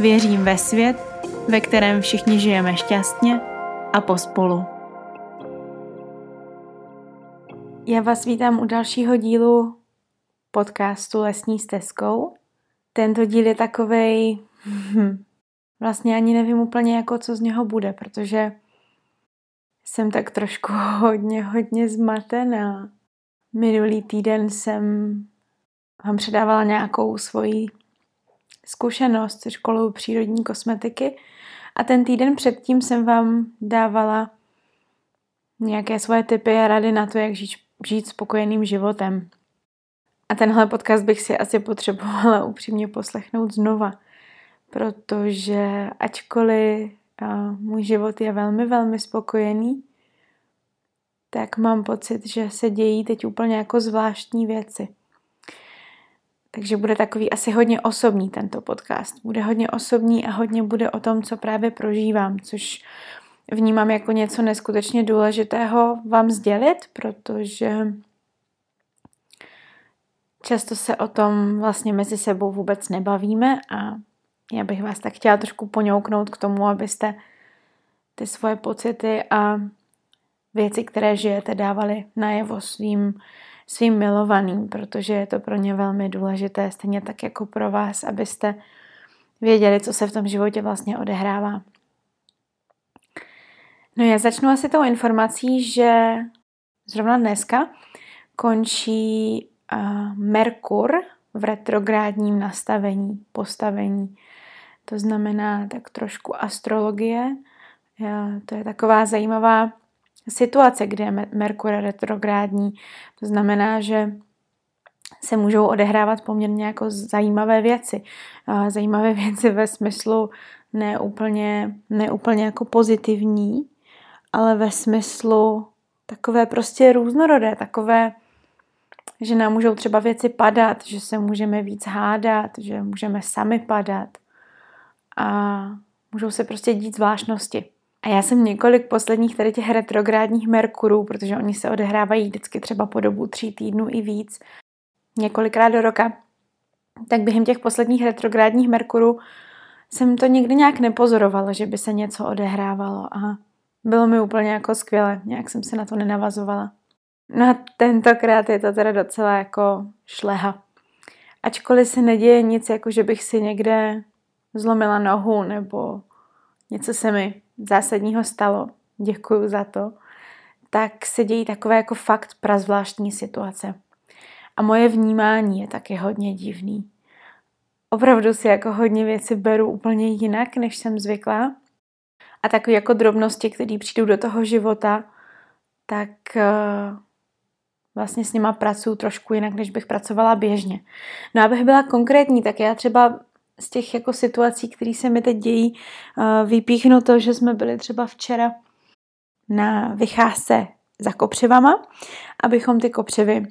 Věřím ve svět, ve kterém všichni žijeme šťastně a pospolu. Já vás vítám u dalšího dílu podcastu Lesní stezkou. Tento díl je takovej, hm, vlastně ani nevím úplně jako co z něho bude, protože jsem tak trošku hodně, hodně zmatená. Minulý týden jsem vám předávala nějakou svoji zkušenost se školou přírodní kosmetiky a ten týden předtím jsem vám dávala nějaké svoje typy a rady na to, jak žít, žít spokojeným životem. A tenhle podcast bych si asi potřebovala upřímně poslechnout znova, protože ačkoliv můj život je velmi, velmi spokojený, tak mám pocit, že se dějí teď úplně jako zvláštní věci. Takže bude takový asi hodně osobní tento podcast. Bude hodně osobní a hodně bude o tom, co právě prožívám, což vnímám jako něco neskutečně důležitého vám sdělit, protože často se o tom vlastně mezi sebou vůbec nebavíme a já bych vás tak chtěla trošku poňouknout k tomu, abyste ty svoje pocity a věci, které žijete, dávali najevo svým svým milovaným, protože je to pro ně velmi důležité, stejně tak jako pro vás, abyste věděli, co se v tom životě vlastně odehrává. No já začnu asi tou informací, že zrovna dneska končí uh, Merkur v retrográdním nastavení, postavení. To znamená tak trošku astrologie. To je taková zajímavá situace, kde je Merkur retrográdní. To znamená, že se můžou odehrávat poměrně jako zajímavé věci. Zajímavé věci ve smyslu neúplně, neúplně jako pozitivní, ale ve smyslu takové prostě různorodé, takové, že nám můžou třeba věci padat, že se můžeme víc hádat, že můžeme sami padat a můžou se prostě dít zvláštnosti. A já jsem několik posledních tady těch retrográdních Merkurů, protože oni se odehrávají vždycky třeba po dobu tří týdnů i víc, několikrát do roka, tak během těch posledních retrográdních Merkurů jsem to nikdy nějak nepozorovala, že by se něco odehrávalo a bylo mi úplně jako skvěle, nějak jsem se na to nenavazovala. No a tentokrát je to teda docela jako šleha. Ačkoliv se neděje nic, jako že bych si někde zlomila nohu nebo něco se mi zásadního stalo, děkuju za to, tak se dějí takové jako fakt prazvláštní situace. A moje vnímání je taky hodně divný. Opravdu si jako hodně věci beru úplně jinak, než jsem zvyklá. A takové jako drobnosti, které přijdou do toho života, tak uh, vlastně s nima pracuju trošku jinak, než bych pracovala běžně. No abych byla konkrétní, tak já třeba z těch jako situací, které se mi teď dějí, vypíchnu to, že jsme byli třeba včera na vycházce za kopřivama, abychom ty kopřivy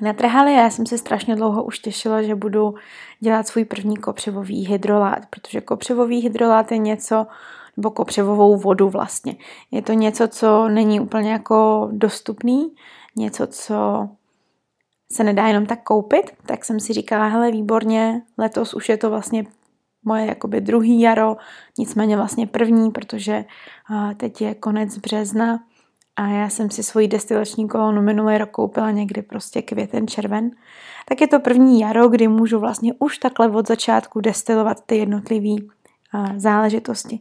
natrhali. Já jsem se strašně dlouho už těšila, že budu dělat svůj první kopřivový hydrolát, protože kopřivový hydrolát je něco, nebo kopřivovou vodu vlastně. Je to něco, co není úplně jako dostupný, něco, co se nedá jenom tak koupit, tak jsem si říkala, hele výborně, letos už je to vlastně moje jakoby druhý jaro, nicméně vlastně první, protože teď je konec března a já jsem si svoji destilační kolonu minulý rok koupila někdy prostě květen, červen, tak je to první jaro, kdy můžu vlastně už takhle od začátku destilovat ty jednotlivé záležitosti.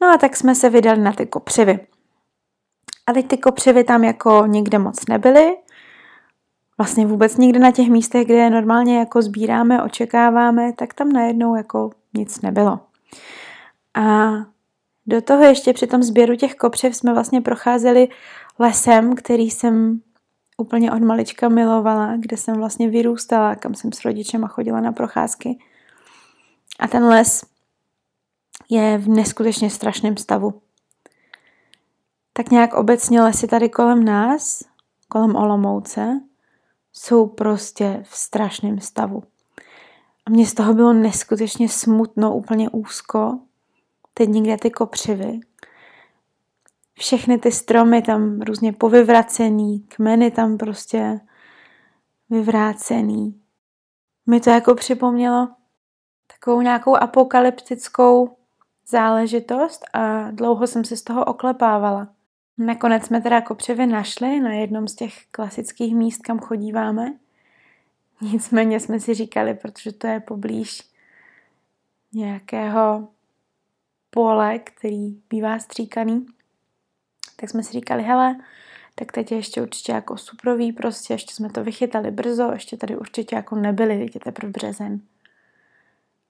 No a tak jsme se vydali na ty kopřivy. A teď ty kopřivy tam jako nikde moc nebyly, vlastně vůbec nikde na těch místech, kde je normálně jako sbíráme, očekáváme, tak tam najednou jako nic nebylo. A do toho ještě při tom sběru těch kopřiv jsme vlastně procházeli lesem, který jsem úplně od malička milovala, kde jsem vlastně vyrůstala, kam jsem s rodičema chodila na procházky. A ten les je v neskutečně strašném stavu. Tak nějak obecně lesy tady kolem nás, kolem Olomouce, jsou prostě v strašném stavu. A mně z toho bylo neskutečně smutno, úplně úzko. Teď někde ty kopřivy. Všechny ty stromy tam různě povyvracený, kmeny tam prostě vyvrácený. Mi to jako připomnělo takovou nějakou apokalyptickou záležitost a dlouho jsem se z toho oklepávala. Nakonec jsme teda kopřivy našli na jednom z těch klasických míst, kam chodíváme. Nicméně jsme si říkali, protože to je poblíž nějakého pole, který bývá stříkaný, tak jsme si říkali, hele, tak teď je ještě určitě jako suprový, prostě ještě jsme to vychytali brzo, ještě tady určitě jako nebyli, teď je teprve březen.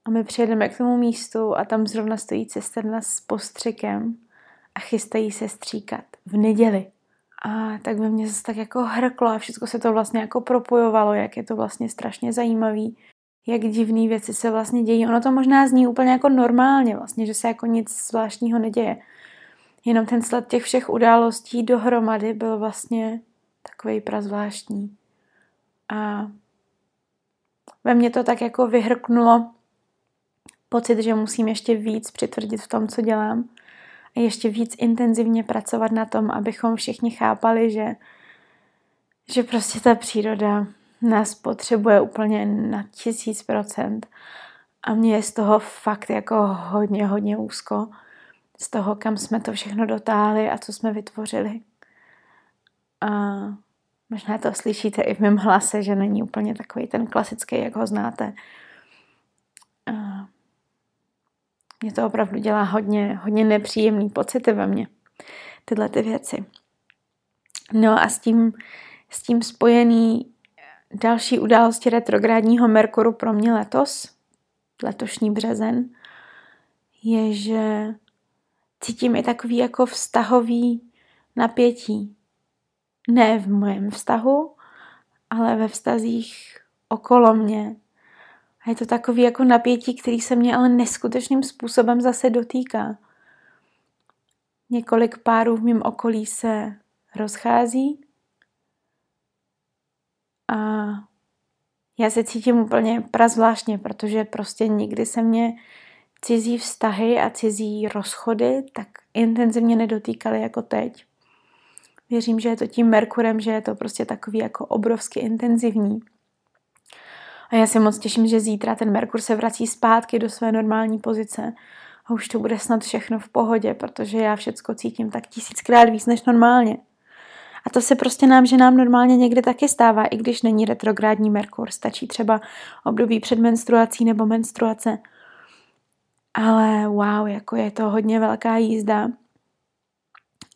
A my přijedeme k tomu místu a tam zrovna stojí cisterna s postřikem a chystají se stříkat v neděli. A tak ve mně zase tak jako hrklo a všechno se to vlastně jako propojovalo, jak je to vlastně strašně zajímavý, jak divné věci se vlastně dějí. Ono to možná zní úplně jako normálně vlastně, že se jako nic zvláštního neděje. Jenom ten sled těch všech událostí dohromady byl vlastně takový prazvláštní. A ve mně to tak jako vyhrknulo pocit, že musím ještě víc přitvrdit v tom, co dělám ještě víc intenzivně pracovat na tom, abychom všichni chápali, že, že prostě ta příroda nás potřebuje úplně na tisíc procent. A mě je z toho fakt jako hodně, hodně úzko. Z toho, kam jsme to všechno dotáhli a co jsme vytvořili. A možná to slyšíte i v mém hlase, že není úplně takový ten klasický, jak ho znáte. A mě to opravdu dělá hodně, hodně nepříjemný pocity ve mně. Tyhle ty věci. No a s tím, s tím spojený další události retrográdního Merkuru pro mě letos, letošní březen, je, že cítím i takový jako vztahový napětí. Ne v mém vztahu, ale ve vztazích okolo mě, a je to takový jako napětí, který se mě ale neskutečným způsobem zase dotýká. Několik párů v mém okolí se rozchází a já se cítím úplně prazvláštně, protože prostě nikdy se mě cizí vztahy a cizí rozchody tak intenzivně nedotýkaly jako teď. Věřím, že je to tím Merkurem, že je to prostě takový jako obrovsky intenzivní. A já se moc těším, že zítra ten Merkur se vrací zpátky do své normální pozice a už to bude snad všechno v pohodě, protože já všecko cítím tak tisíckrát víc než normálně. A to se prostě nám, že nám normálně někdy taky stává, i když není retrográdní Merkur. Stačí třeba období před menstruací nebo menstruace. Ale wow, jako je to hodně velká jízda.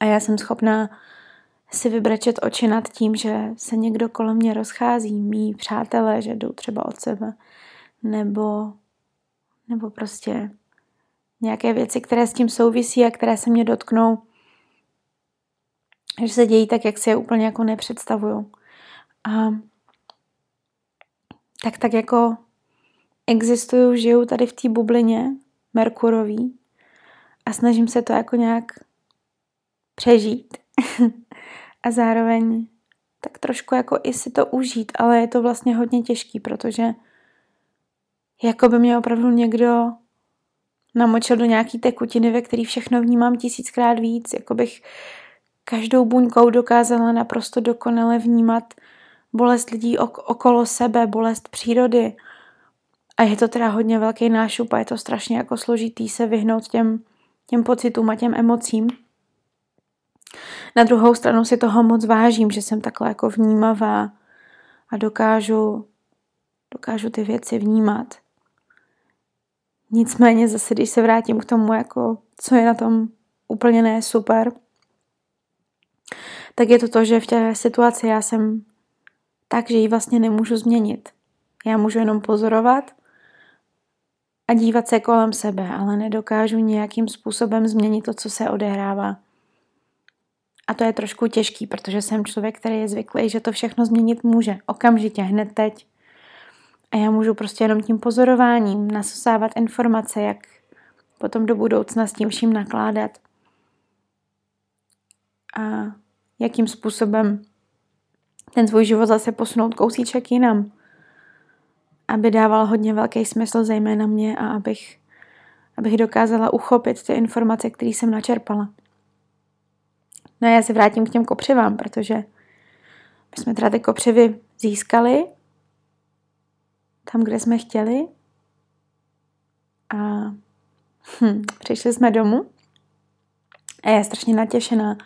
A já jsem schopná si vybrečet oči nad tím, že se někdo kolem mě rozchází, mý přátelé, že jdou třeba od sebe, nebo, nebo prostě nějaké věci, které s tím souvisí a které se mě dotknou, že se dějí tak, jak si je úplně jako nepředstavuju. A tak tak jako existuju, žiju tady v té bublině Merkurový a snažím se to jako nějak přežít. a zároveň tak trošku jako i si to užít, ale je to vlastně hodně těžký, protože jako by mě opravdu někdo namočil do nějaký tekutiny, ve který všechno vnímám tisíckrát víc, jako bych každou buňkou dokázala naprosto dokonale vnímat bolest lidí okolo sebe, bolest přírody. A je to teda hodně velký nášup a je to strašně jako složitý se vyhnout těm, těm pocitům a těm emocím. Na druhou stranu si toho moc vážím, že jsem takhle jako vnímavá a dokážu, dokážu ty věci vnímat. Nicméně zase, když se vrátím k tomu, jako, co je na tom úplně ne super, tak je to to, že v té situaci já jsem tak, že ji vlastně nemůžu změnit. Já můžu jenom pozorovat a dívat se kolem sebe, ale nedokážu nějakým způsobem změnit to, co se odehrává. A to je trošku těžký, protože jsem člověk, který je zvyklý, že to všechno změnit může. Okamžitě, hned teď. A já můžu prostě jenom tím pozorováním nasosávat informace, jak potom do budoucna s tím vším nakládat. A jakým způsobem ten svůj život zase posunout kousíček jinam. Aby dával hodně velký smysl zejména mě a abych, abych dokázala uchopit ty informace, které jsem načerpala. No a já se vrátím k těm kopřivám, protože my jsme teda ty kopřivy získali tam, kde jsme chtěli a hm, přišli jsme domů a já strašně natěšená,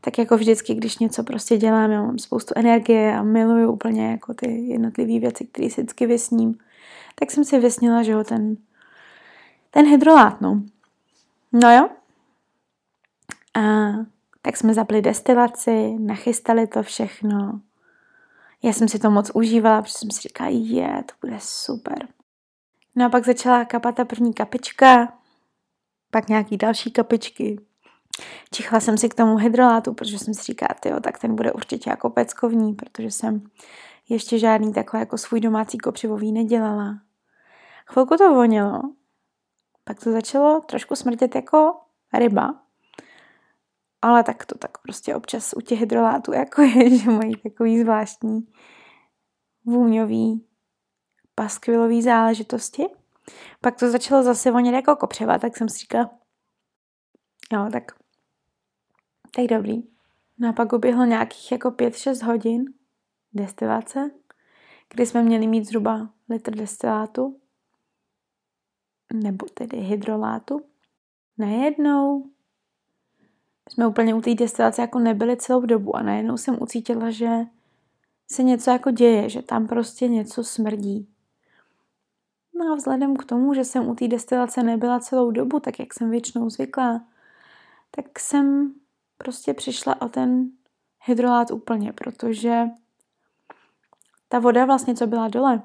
tak jako vždycky, když něco prostě dělám, já mám spoustu energie a miluju úplně jako ty jednotlivé věci, které si vždycky vysním, tak jsem si vysnila, že jo, ten, ten hydrolát, no. No jo. A tak jsme zapli destilaci, nachystali to všechno. Já jsem si to moc užívala, protože jsem si říkala, je, to bude super. No a pak začala kapat ta první kapička, pak nějaký další kapičky. Čichla jsem si k tomu hydrolátu, protože jsem si říkala, jo, tak ten bude určitě jako peckovní, protože jsem ještě žádný takhle jako svůj domácí kopřivový nedělala. Chvilku to vonilo, pak to začalo trošku smrtět jako ryba, ale tak to tak prostě občas u těch hydrolátů jako je, že mají takový zvláštní vůňový paskvilový záležitosti. Pak to začalo zase vonět jako kopřeva, tak jsem si říkala, jo, tak tak dobrý. No a pak uběhlo nějakých jako 5-6 hodin destilace, kdy jsme měli mít zhruba litr destilátu, nebo tedy hydrolátu. Najednou jsme úplně u té destilace jako nebyli celou dobu a najednou jsem ucítila, že se něco jako děje, že tam prostě něco smrdí. No a vzhledem k tomu, že jsem u té destilace nebyla celou dobu, tak jak jsem většinou zvyklá, tak jsem prostě přišla o ten hydrolát úplně, protože ta voda vlastně, co byla dole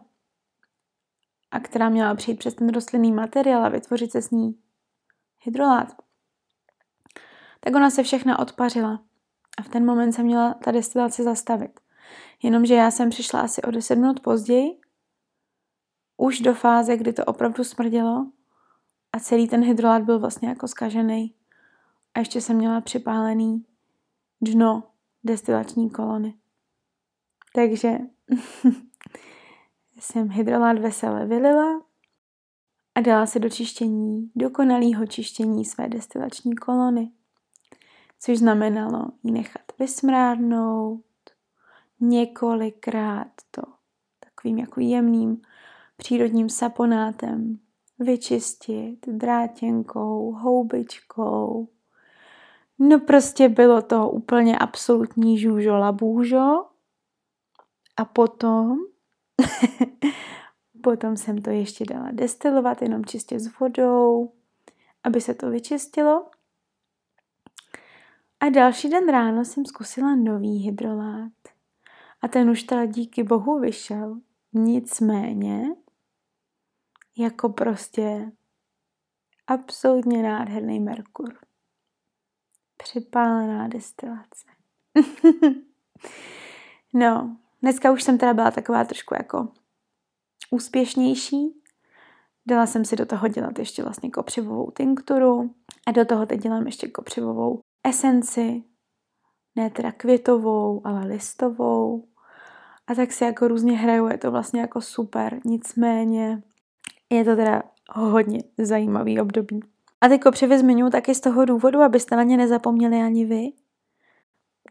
a která měla přijít přes ten rostlinný materiál a vytvořit se s ní hydrolát, tak ona se všechna odpařila. A v ten moment se měla ta destilace zastavit. Jenomže já jsem přišla asi o 10 minut později, už do fáze, kdy to opravdu smrdělo a celý ten hydrolát byl vlastně jako skažený. A ještě jsem měla připálený dno destilační kolony. Takže jsem hydrolát vesele vylila a dala se do čištění, dokonalého čištění své destilační kolony což znamenalo ji nechat vysmrádnout několikrát to takovým jako jemným přírodním saponátem vyčistit drátěnkou, houbičkou. No prostě bylo to úplně absolutní žůžo labůžo. A potom, potom jsem to ještě dala destilovat jenom čistě s vodou, aby se to vyčistilo. A další den ráno jsem zkusila nový hydrolát. A ten už teda díky bohu vyšel. Nicméně, jako prostě absolutně nádherný Merkur. Připálená destilace. no, dneska už jsem teda byla taková trošku jako úspěšnější. Dala jsem si do toho dělat ještě vlastně kopřivovou tinkturu a do toho teď dělám ještě kopřivovou esenci, ne teda květovou, ale listovou. A tak si jako různě hraju, je to vlastně jako super, nicméně je to teda hodně zajímavý období. A ty kopřivy zmiňuji taky z toho důvodu, abyste na ně nezapomněli ani vy.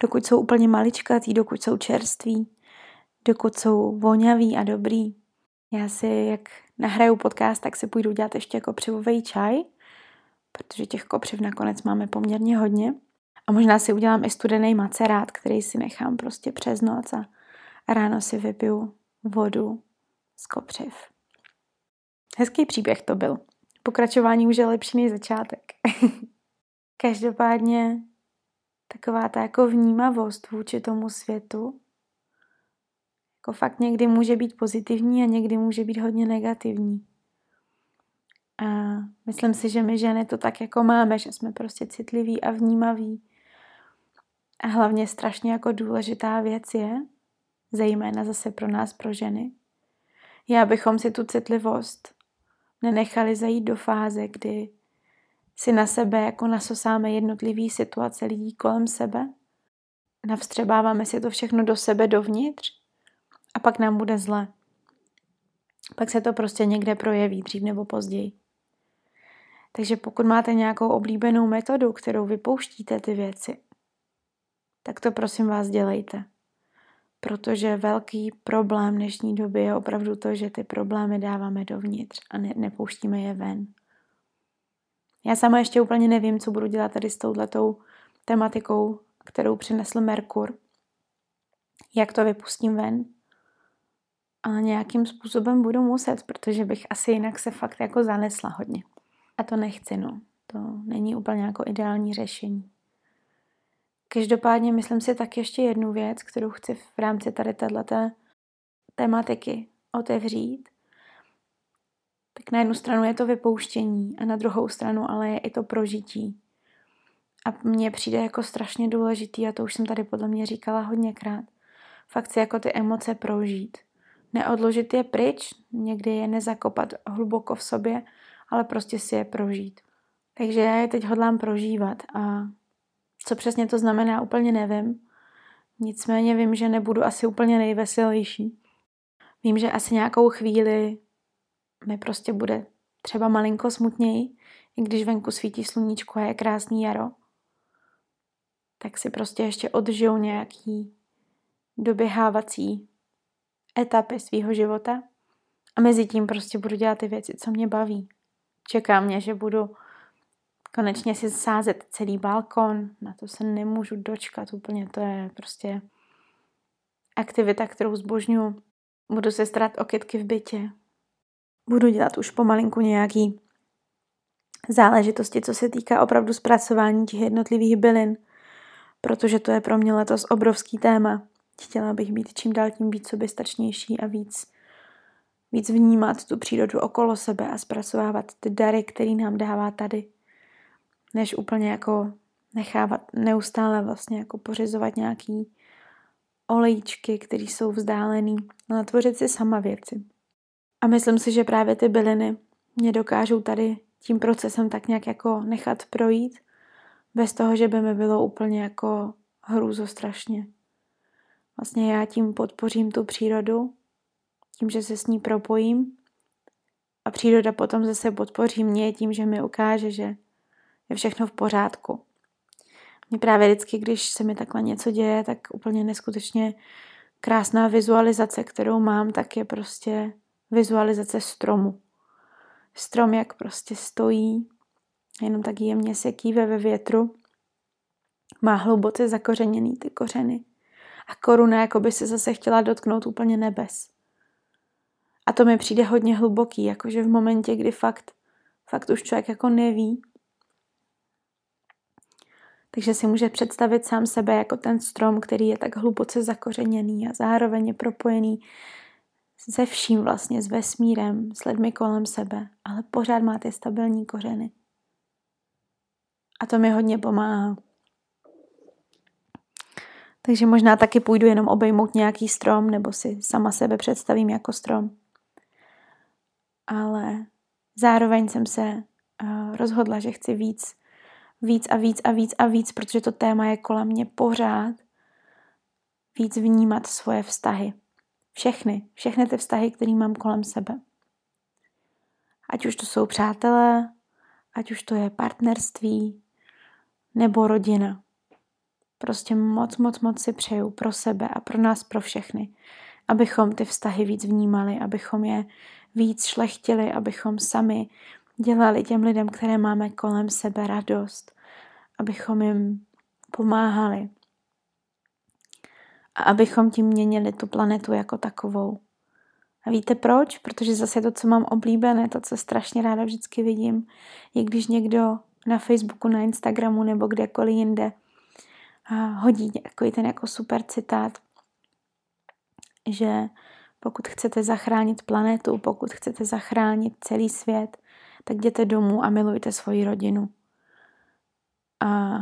Dokud jsou úplně maličkatý, dokud jsou čerství, dokud jsou voňaví a dobrý. Já si, jak nahraju podcast, tak si půjdu dělat ještě kopřivový čaj, protože těch kopřiv nakonec máme poměrně hodně. A možná si udělám i studený macerát, který si nechám prostě přes noc a ráno si vypiju vodu z kopřiv. Hezký příběh to byl. Pokračování už je lepší než začátek. Každopádně taková ta jako vnímavost vůči tomu světu jako fakt někdy může být pozitivní a někdy může být hodně negativní. A myslím si, že my ženy to tak jako máme, že jsme prostě citliví a vnímaví a hlavně strašně jako důležitá věc je, zejména zase pro nás, pro ženy, je, abychom si tu citlivost nenechali zajít do fáze, kdy si na sebe jako nasosáme jednotlivý situace lidí kolem sebe, navstřebáváme si to všechno do sebe dovnitř a pak nám bude zle. Pak se to prostě někde projeví, dřív nebo později. Takže pokud máte nějakou oblíbenou metodu, kterou vypouštíte ty věci, tak to prosím vás dělejte. Protože velký problém dnešní doby je opravdu to, že ty problémy dáváme dovnitř a ne, nepouštíme je ven. Já sama ještě úplně nevím, co budu dělat tady s touhletou tematikou, kterou přinesl Merkur. Jak to vypustím ven. Ale nějakým způsobem budu muset, protože bych asi jinak se fakt jako zanesla hodně. A to nechci, no. To není úplně jako ideální řešení. Každopádně myslím si tak ještě jednu věc, kterou chci v rámci tady této tematiky otevřít. Tak na jednu stranu je to vypouštění a na druhou stranu ale je i to prožití. A mně přijde jako strašně důležitý, a to už jsem tady podle mě říkala hodněkrát, fakt si jako ty emoce prožít. Neodložit je pryč, někdy je nezakopat hluboko v sobě, ale prostě si je prožít. Takže já je teď hodlám prožívat a co přesně to znamená, úplně nevím. Nicméně vím, že nebudu asi úplně nejveselější. Vím, že asi nějakou chvíli mi prostě bude třeba malinko smutněji, i když venku svítí sluníčko a je krásný jaro. Tak si prostě ještě odžiju nějaký doběhávací etapy svého života a mezi tím prostě budu dělat ty věci, co mě baví. Čeká mě, že budu konečně si sázet celý balkon, na to se nemůžu dočkat úplně, to je prostě aktivita, kterou zbožňuji. Budu se starat o kytky v bytě. Budu dělat už pomalinku nějaký záležitosti, co se týká opravdu zpracování těch jednotlivých bylin, protože to je pro mě letos obrovský téma. Chtěla bych být čím dál tím víc soběstačnější a víc, víc vnímat tu přírodu okolo sebe a zpracovávat ty dary, který nám dává tady než úplně jako nechávat neustále vlastně jako pořizovat nějaký olejčky, které jsou vzdálený, ale tvořit si sama věci. A myslím si, že právě ty byliny mě dokážou tady tím procesem tak nějak jako nechat projít, bez toho, že by mi bylo úplně jako hrůzo strašně. Vlastně já tím podpořím tu přírodu, tím, že se s ní propojím a příroda potom zase podpoří mě tím, že mi ukáže, že je všechno v pořádku. Mě právě vždycky, když se mi takhle něco děje, tak úplně neskutečně krásná vizualizace, kterou mám, tak je prostě vizualizace stromu. Strom, jak prostě stojí, jenom tak jemně se kýve ve větru, má hluboce zakořeněný ty kořeny. A koruna jako by se zase chtěla dotknout úplně nebes. A to mi přijde hodně hluboký, jakože v momentě, kdy fakt, fakt už člověk jako neví, takže si může představit sám sebe jako ten strom, který je tak hluboce zakořeněný a zároveň je propojený se vším vlastně, s vesmírem, s lidmi kolem sebe, ale pořád má ty stabilní kořeny. A to mi hodně pomáhá. Takže možná taky půjdu jenom obejmout nějaký strom, nebo si sama sebe představím jako strom. Ale zároveň jsem se uh, rozhodla, že chci víc víc a víc a víc a víc, protože to téma je kolem mě pořád, víc vnímat svoje vztahy. Všechny, všechny ty vztahy, které mám kolem sebe. Ať už to jsou přátelé, ať už to je partnerství nebo rodina. Prostě moc, moc, moc si přeju pro sebe a pro nás, pro všechny, abychom ty vztahy víc vnímali, abychom je víc šlechtili, abychom sami dělali těm lidem, které máme kolem sebe radost, abychom jim pomáhali a abychom tím měnili tu planetu jako takovou. A víte proč? Protože zase to, co mám oblíbené, to, co strašně ráda vždycky vidím, je když někdo na Facebooku, na Instagramu nebo kdekoliv jinde hodí takový ten jako super citát, že pokud chcete zachránit planetu, pokud chcete zachránit celý svět, tak jděte domů a milujte svoji rodinu. A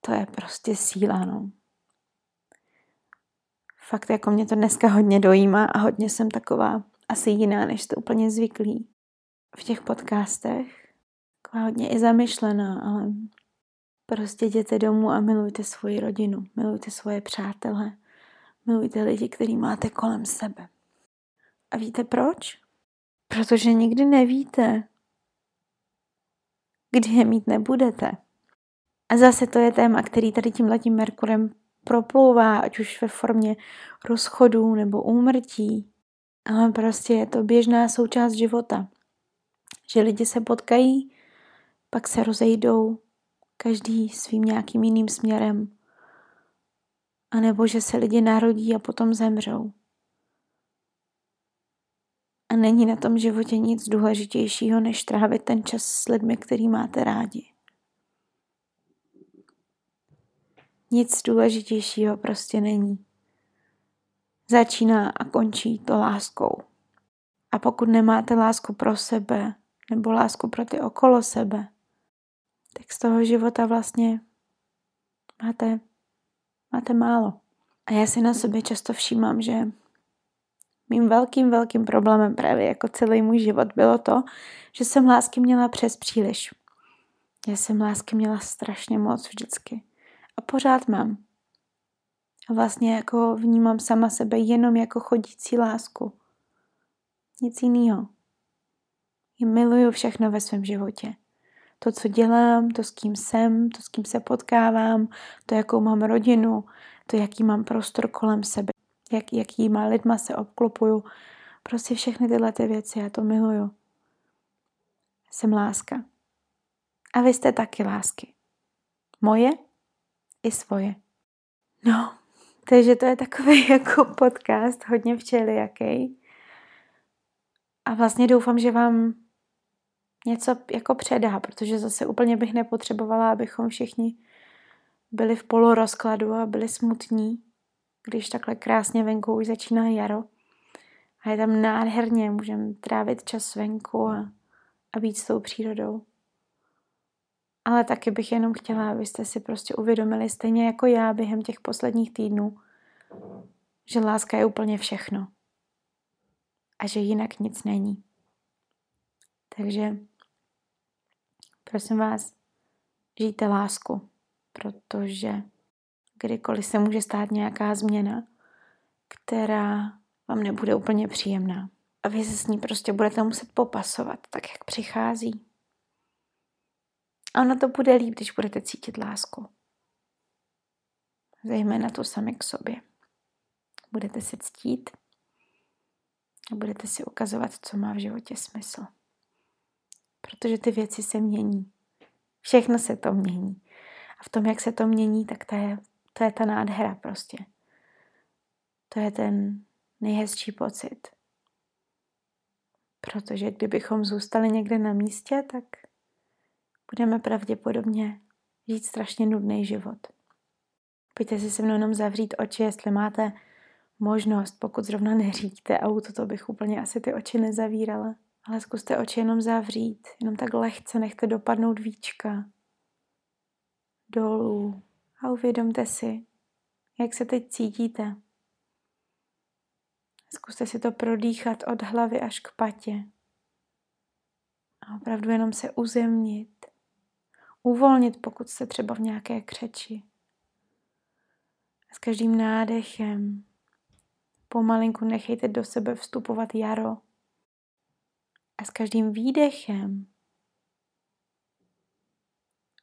to je prostě síla, no. Fakt jako mě to dneska hodně dojímá a hodně jsem taková asi jiná, než jste úplně zvyklí v těch podcastech. taková hodně i zamyšlená, ale prostě jděte domů a milujte svoji rodinu, milujte svoje přátele, milujte lidi, který máte kolem sebe. A víte proč? Protože nikdy nevíte, kdy je mít nebudete. A zase to je téma, který tady tím letím Merkurem proplouvá, ať už ve formě rozchodů nebo úmrtí. Ale prostě je to běžná součást života. Že lidi se potkají, pak se rozejdou, každý svým nějakým jiným směrem. A nebo že se lidi narodí a potom zemřou. A není na tom životě nic důležitějšího, než trávit ten čas s lidmi, který máte rádi. Nic důležitějšího prostě není. Začíná a končí to láskou. A pokud nemáte lásku pro sebe nebo lásku pro ty okolo sebe, tak z toho života vlastně máte, máte málo. A já si na sobě často všímám, že mým velkým, velkým problémem právě jako celý můj život bylo to, že jsem lásky měla přes příliš. Já jsem lásky měla strašně moc vždycky. A pořád mám. A vlastně jako vnímám sama sebe jenom jako chodící lásku. Nic jiného. Miluju všechno ve svém životě. To, co dělám, to, s kým jsem, to, s kým se potkávám, to, jakou mám rodinu, to, jaký mám prostor kolem sebe, jak, jakýma lidma se obklopuju. Prostě všechny tyhle ty věci, já to miluju. Jsem láska. A vy jste taky lásky. Moje i svoje. No, takže to je takový jako podcast, hodně včelijaký. A vlastně doufám, že vám něco jako předá, protože zase úplně bych nepotřebovala, abychom všichni byli v polorozkladu a byli smutní, když takhle krásně venku už začíná jaro. A je tam nádherně, můžeme trávit čas venku a, a být s tou přírodou. Ale taky bych jenom chtěla, abyste si prostě uvědomili, stejně jako já během těch posledních týdnů, že láska je úplně všechno. A že jinak nic není. Takže prosím vás, žijte lásku, protože kdykoliv se může stát nějaká změna, která vám nebude úplně příjemná. A vy se s ní prostě budete muset popasovat, tak jak přichází. A ono to bude líp, když budete cítit lásku. Zejména tu sami k sobě. Budete si ctít a budete si ukazovat, co má v životě smysl. Protože ty věci se mění. Všechno se to mění. A v tom, jak se to mění, tak to je, to je ta nádhera prostě. To je ten nejhezčí pocit. Protože kdybychom zůstali někde na místě, tak budeme pravděpodobně žít strašně nudný život. Pojďte si se mnou jenom zavřít oči, jestli máte možnost, pokud zrovna neřídíte auto, to bych úplně asi ty oči nezavírala. Ale zkuste oči jenom zavřít, jenom tak lehce nechte dopadnout víčka dolů a uvědomte si, jak se teď cítíte. Zkuste si to prodýchat od hlavy až k patě. A opravdu jenom se uzemnit. Uvolnit, pokud jste třeba v nějaké křeči. A s každým nádechem pomalinku nechejte do sebe vstupovat jaro. A s každým výdechem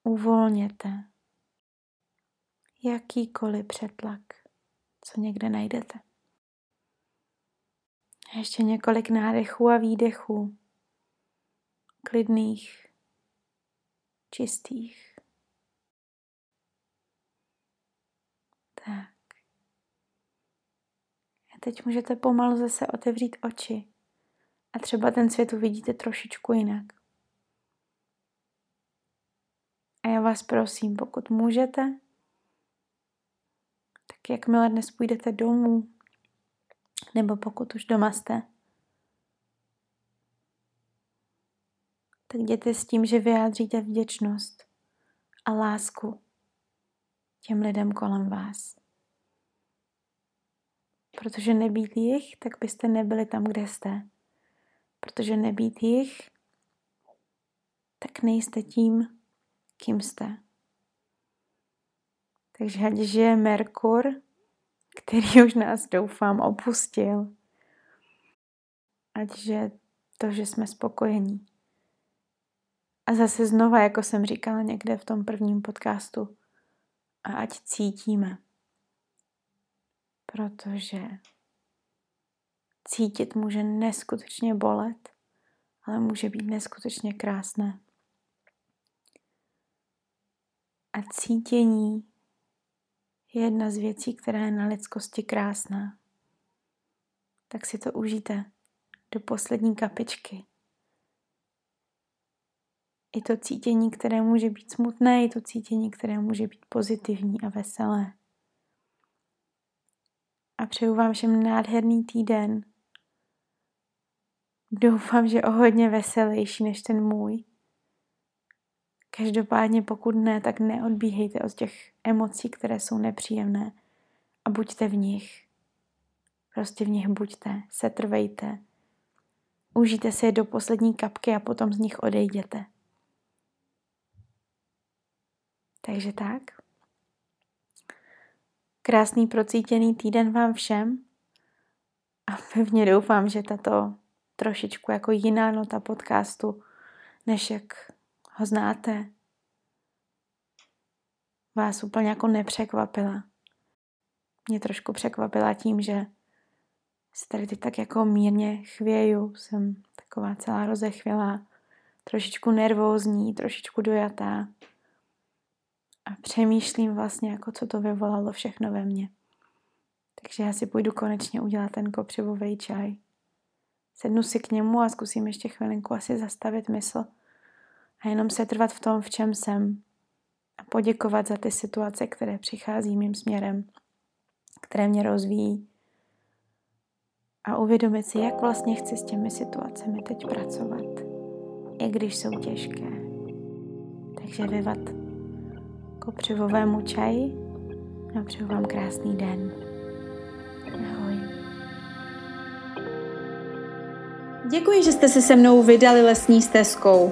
uvolněte jakýkoliv přetlak, co někde najdete. A ještě několik nádechů a výdechů, klidných, čistých. Tak. A teď můžete pomalu zase otevřít oči a třeba ten svět uvidíte trošičku jinak. A já vás prosím, pokud můžete, tak jakmile dnes půjdete domů, nebo pokud už doma jste, tak jděte s tím, že vyjádříte vděčnost a lásku těm lidem kolem vás. Protože nebýt jich, tak byste nebyli tam, kde jste. Protože nebýt jich, tak nejste tím, kým jste. Takže ať žije Merkur, který už nás doufám opustil, ať že to, že jsme spokojení. A zase znova, jako jsem říkala někde v tom prvním podcastu, a ať cítíme. Protože cítit může neskutečně bolet, ale může být neskutečně krásné. A cítění je jedna z věcí, která je na lidskosti krásná. Tak si to užijte do poslední kapičky. I to cítění, které může být smutné, i to cítění, které může být pozitivní a veselé. A přeju vám všem nádherný týden. Doufám, že o hodně veselější než ten můj. Každopádně pokud ne, tak neodbíhejte od těch emocí, které jsou nepříjemné a buďte v nich. Prostě v nich buďte, setrvejte. Užijte si je do poslední kapky a potom z nich odejděte. Takže tak. Krásný procítěný týden vám všem a pevně doufám, že tato trošičku jako jiná nota podcastu, než jak ho znáte, vás úplně jako nepřekvapila. Mě trošku překvapila tím, že se tady teď tak jako mírně chvěju, jsem taková celá rozechvělá, trošičku nervózní, trošičku dojatá a přemýšlím vlastně, jako co to vyvolalo všechno ve mně. Takže já si půjdu konečně udělat ten kopřivový čaj. Sednu si k němu a zkusím ještě chvilinku asi zastavit mysl a jenom se trvat v tom, v čem jsem a poděkovat za ty situace, které přichází mým směrem, které mě rozvíjí a uvědomit si, jak vlastně chci s těmi situacemi teď pracovat, i když jsou těžké. Takže vyvat kopřivovému čaji a přeju vám krásný den. Ahoj. Děkuji, že jste se se mnou vydali lesní stezkou.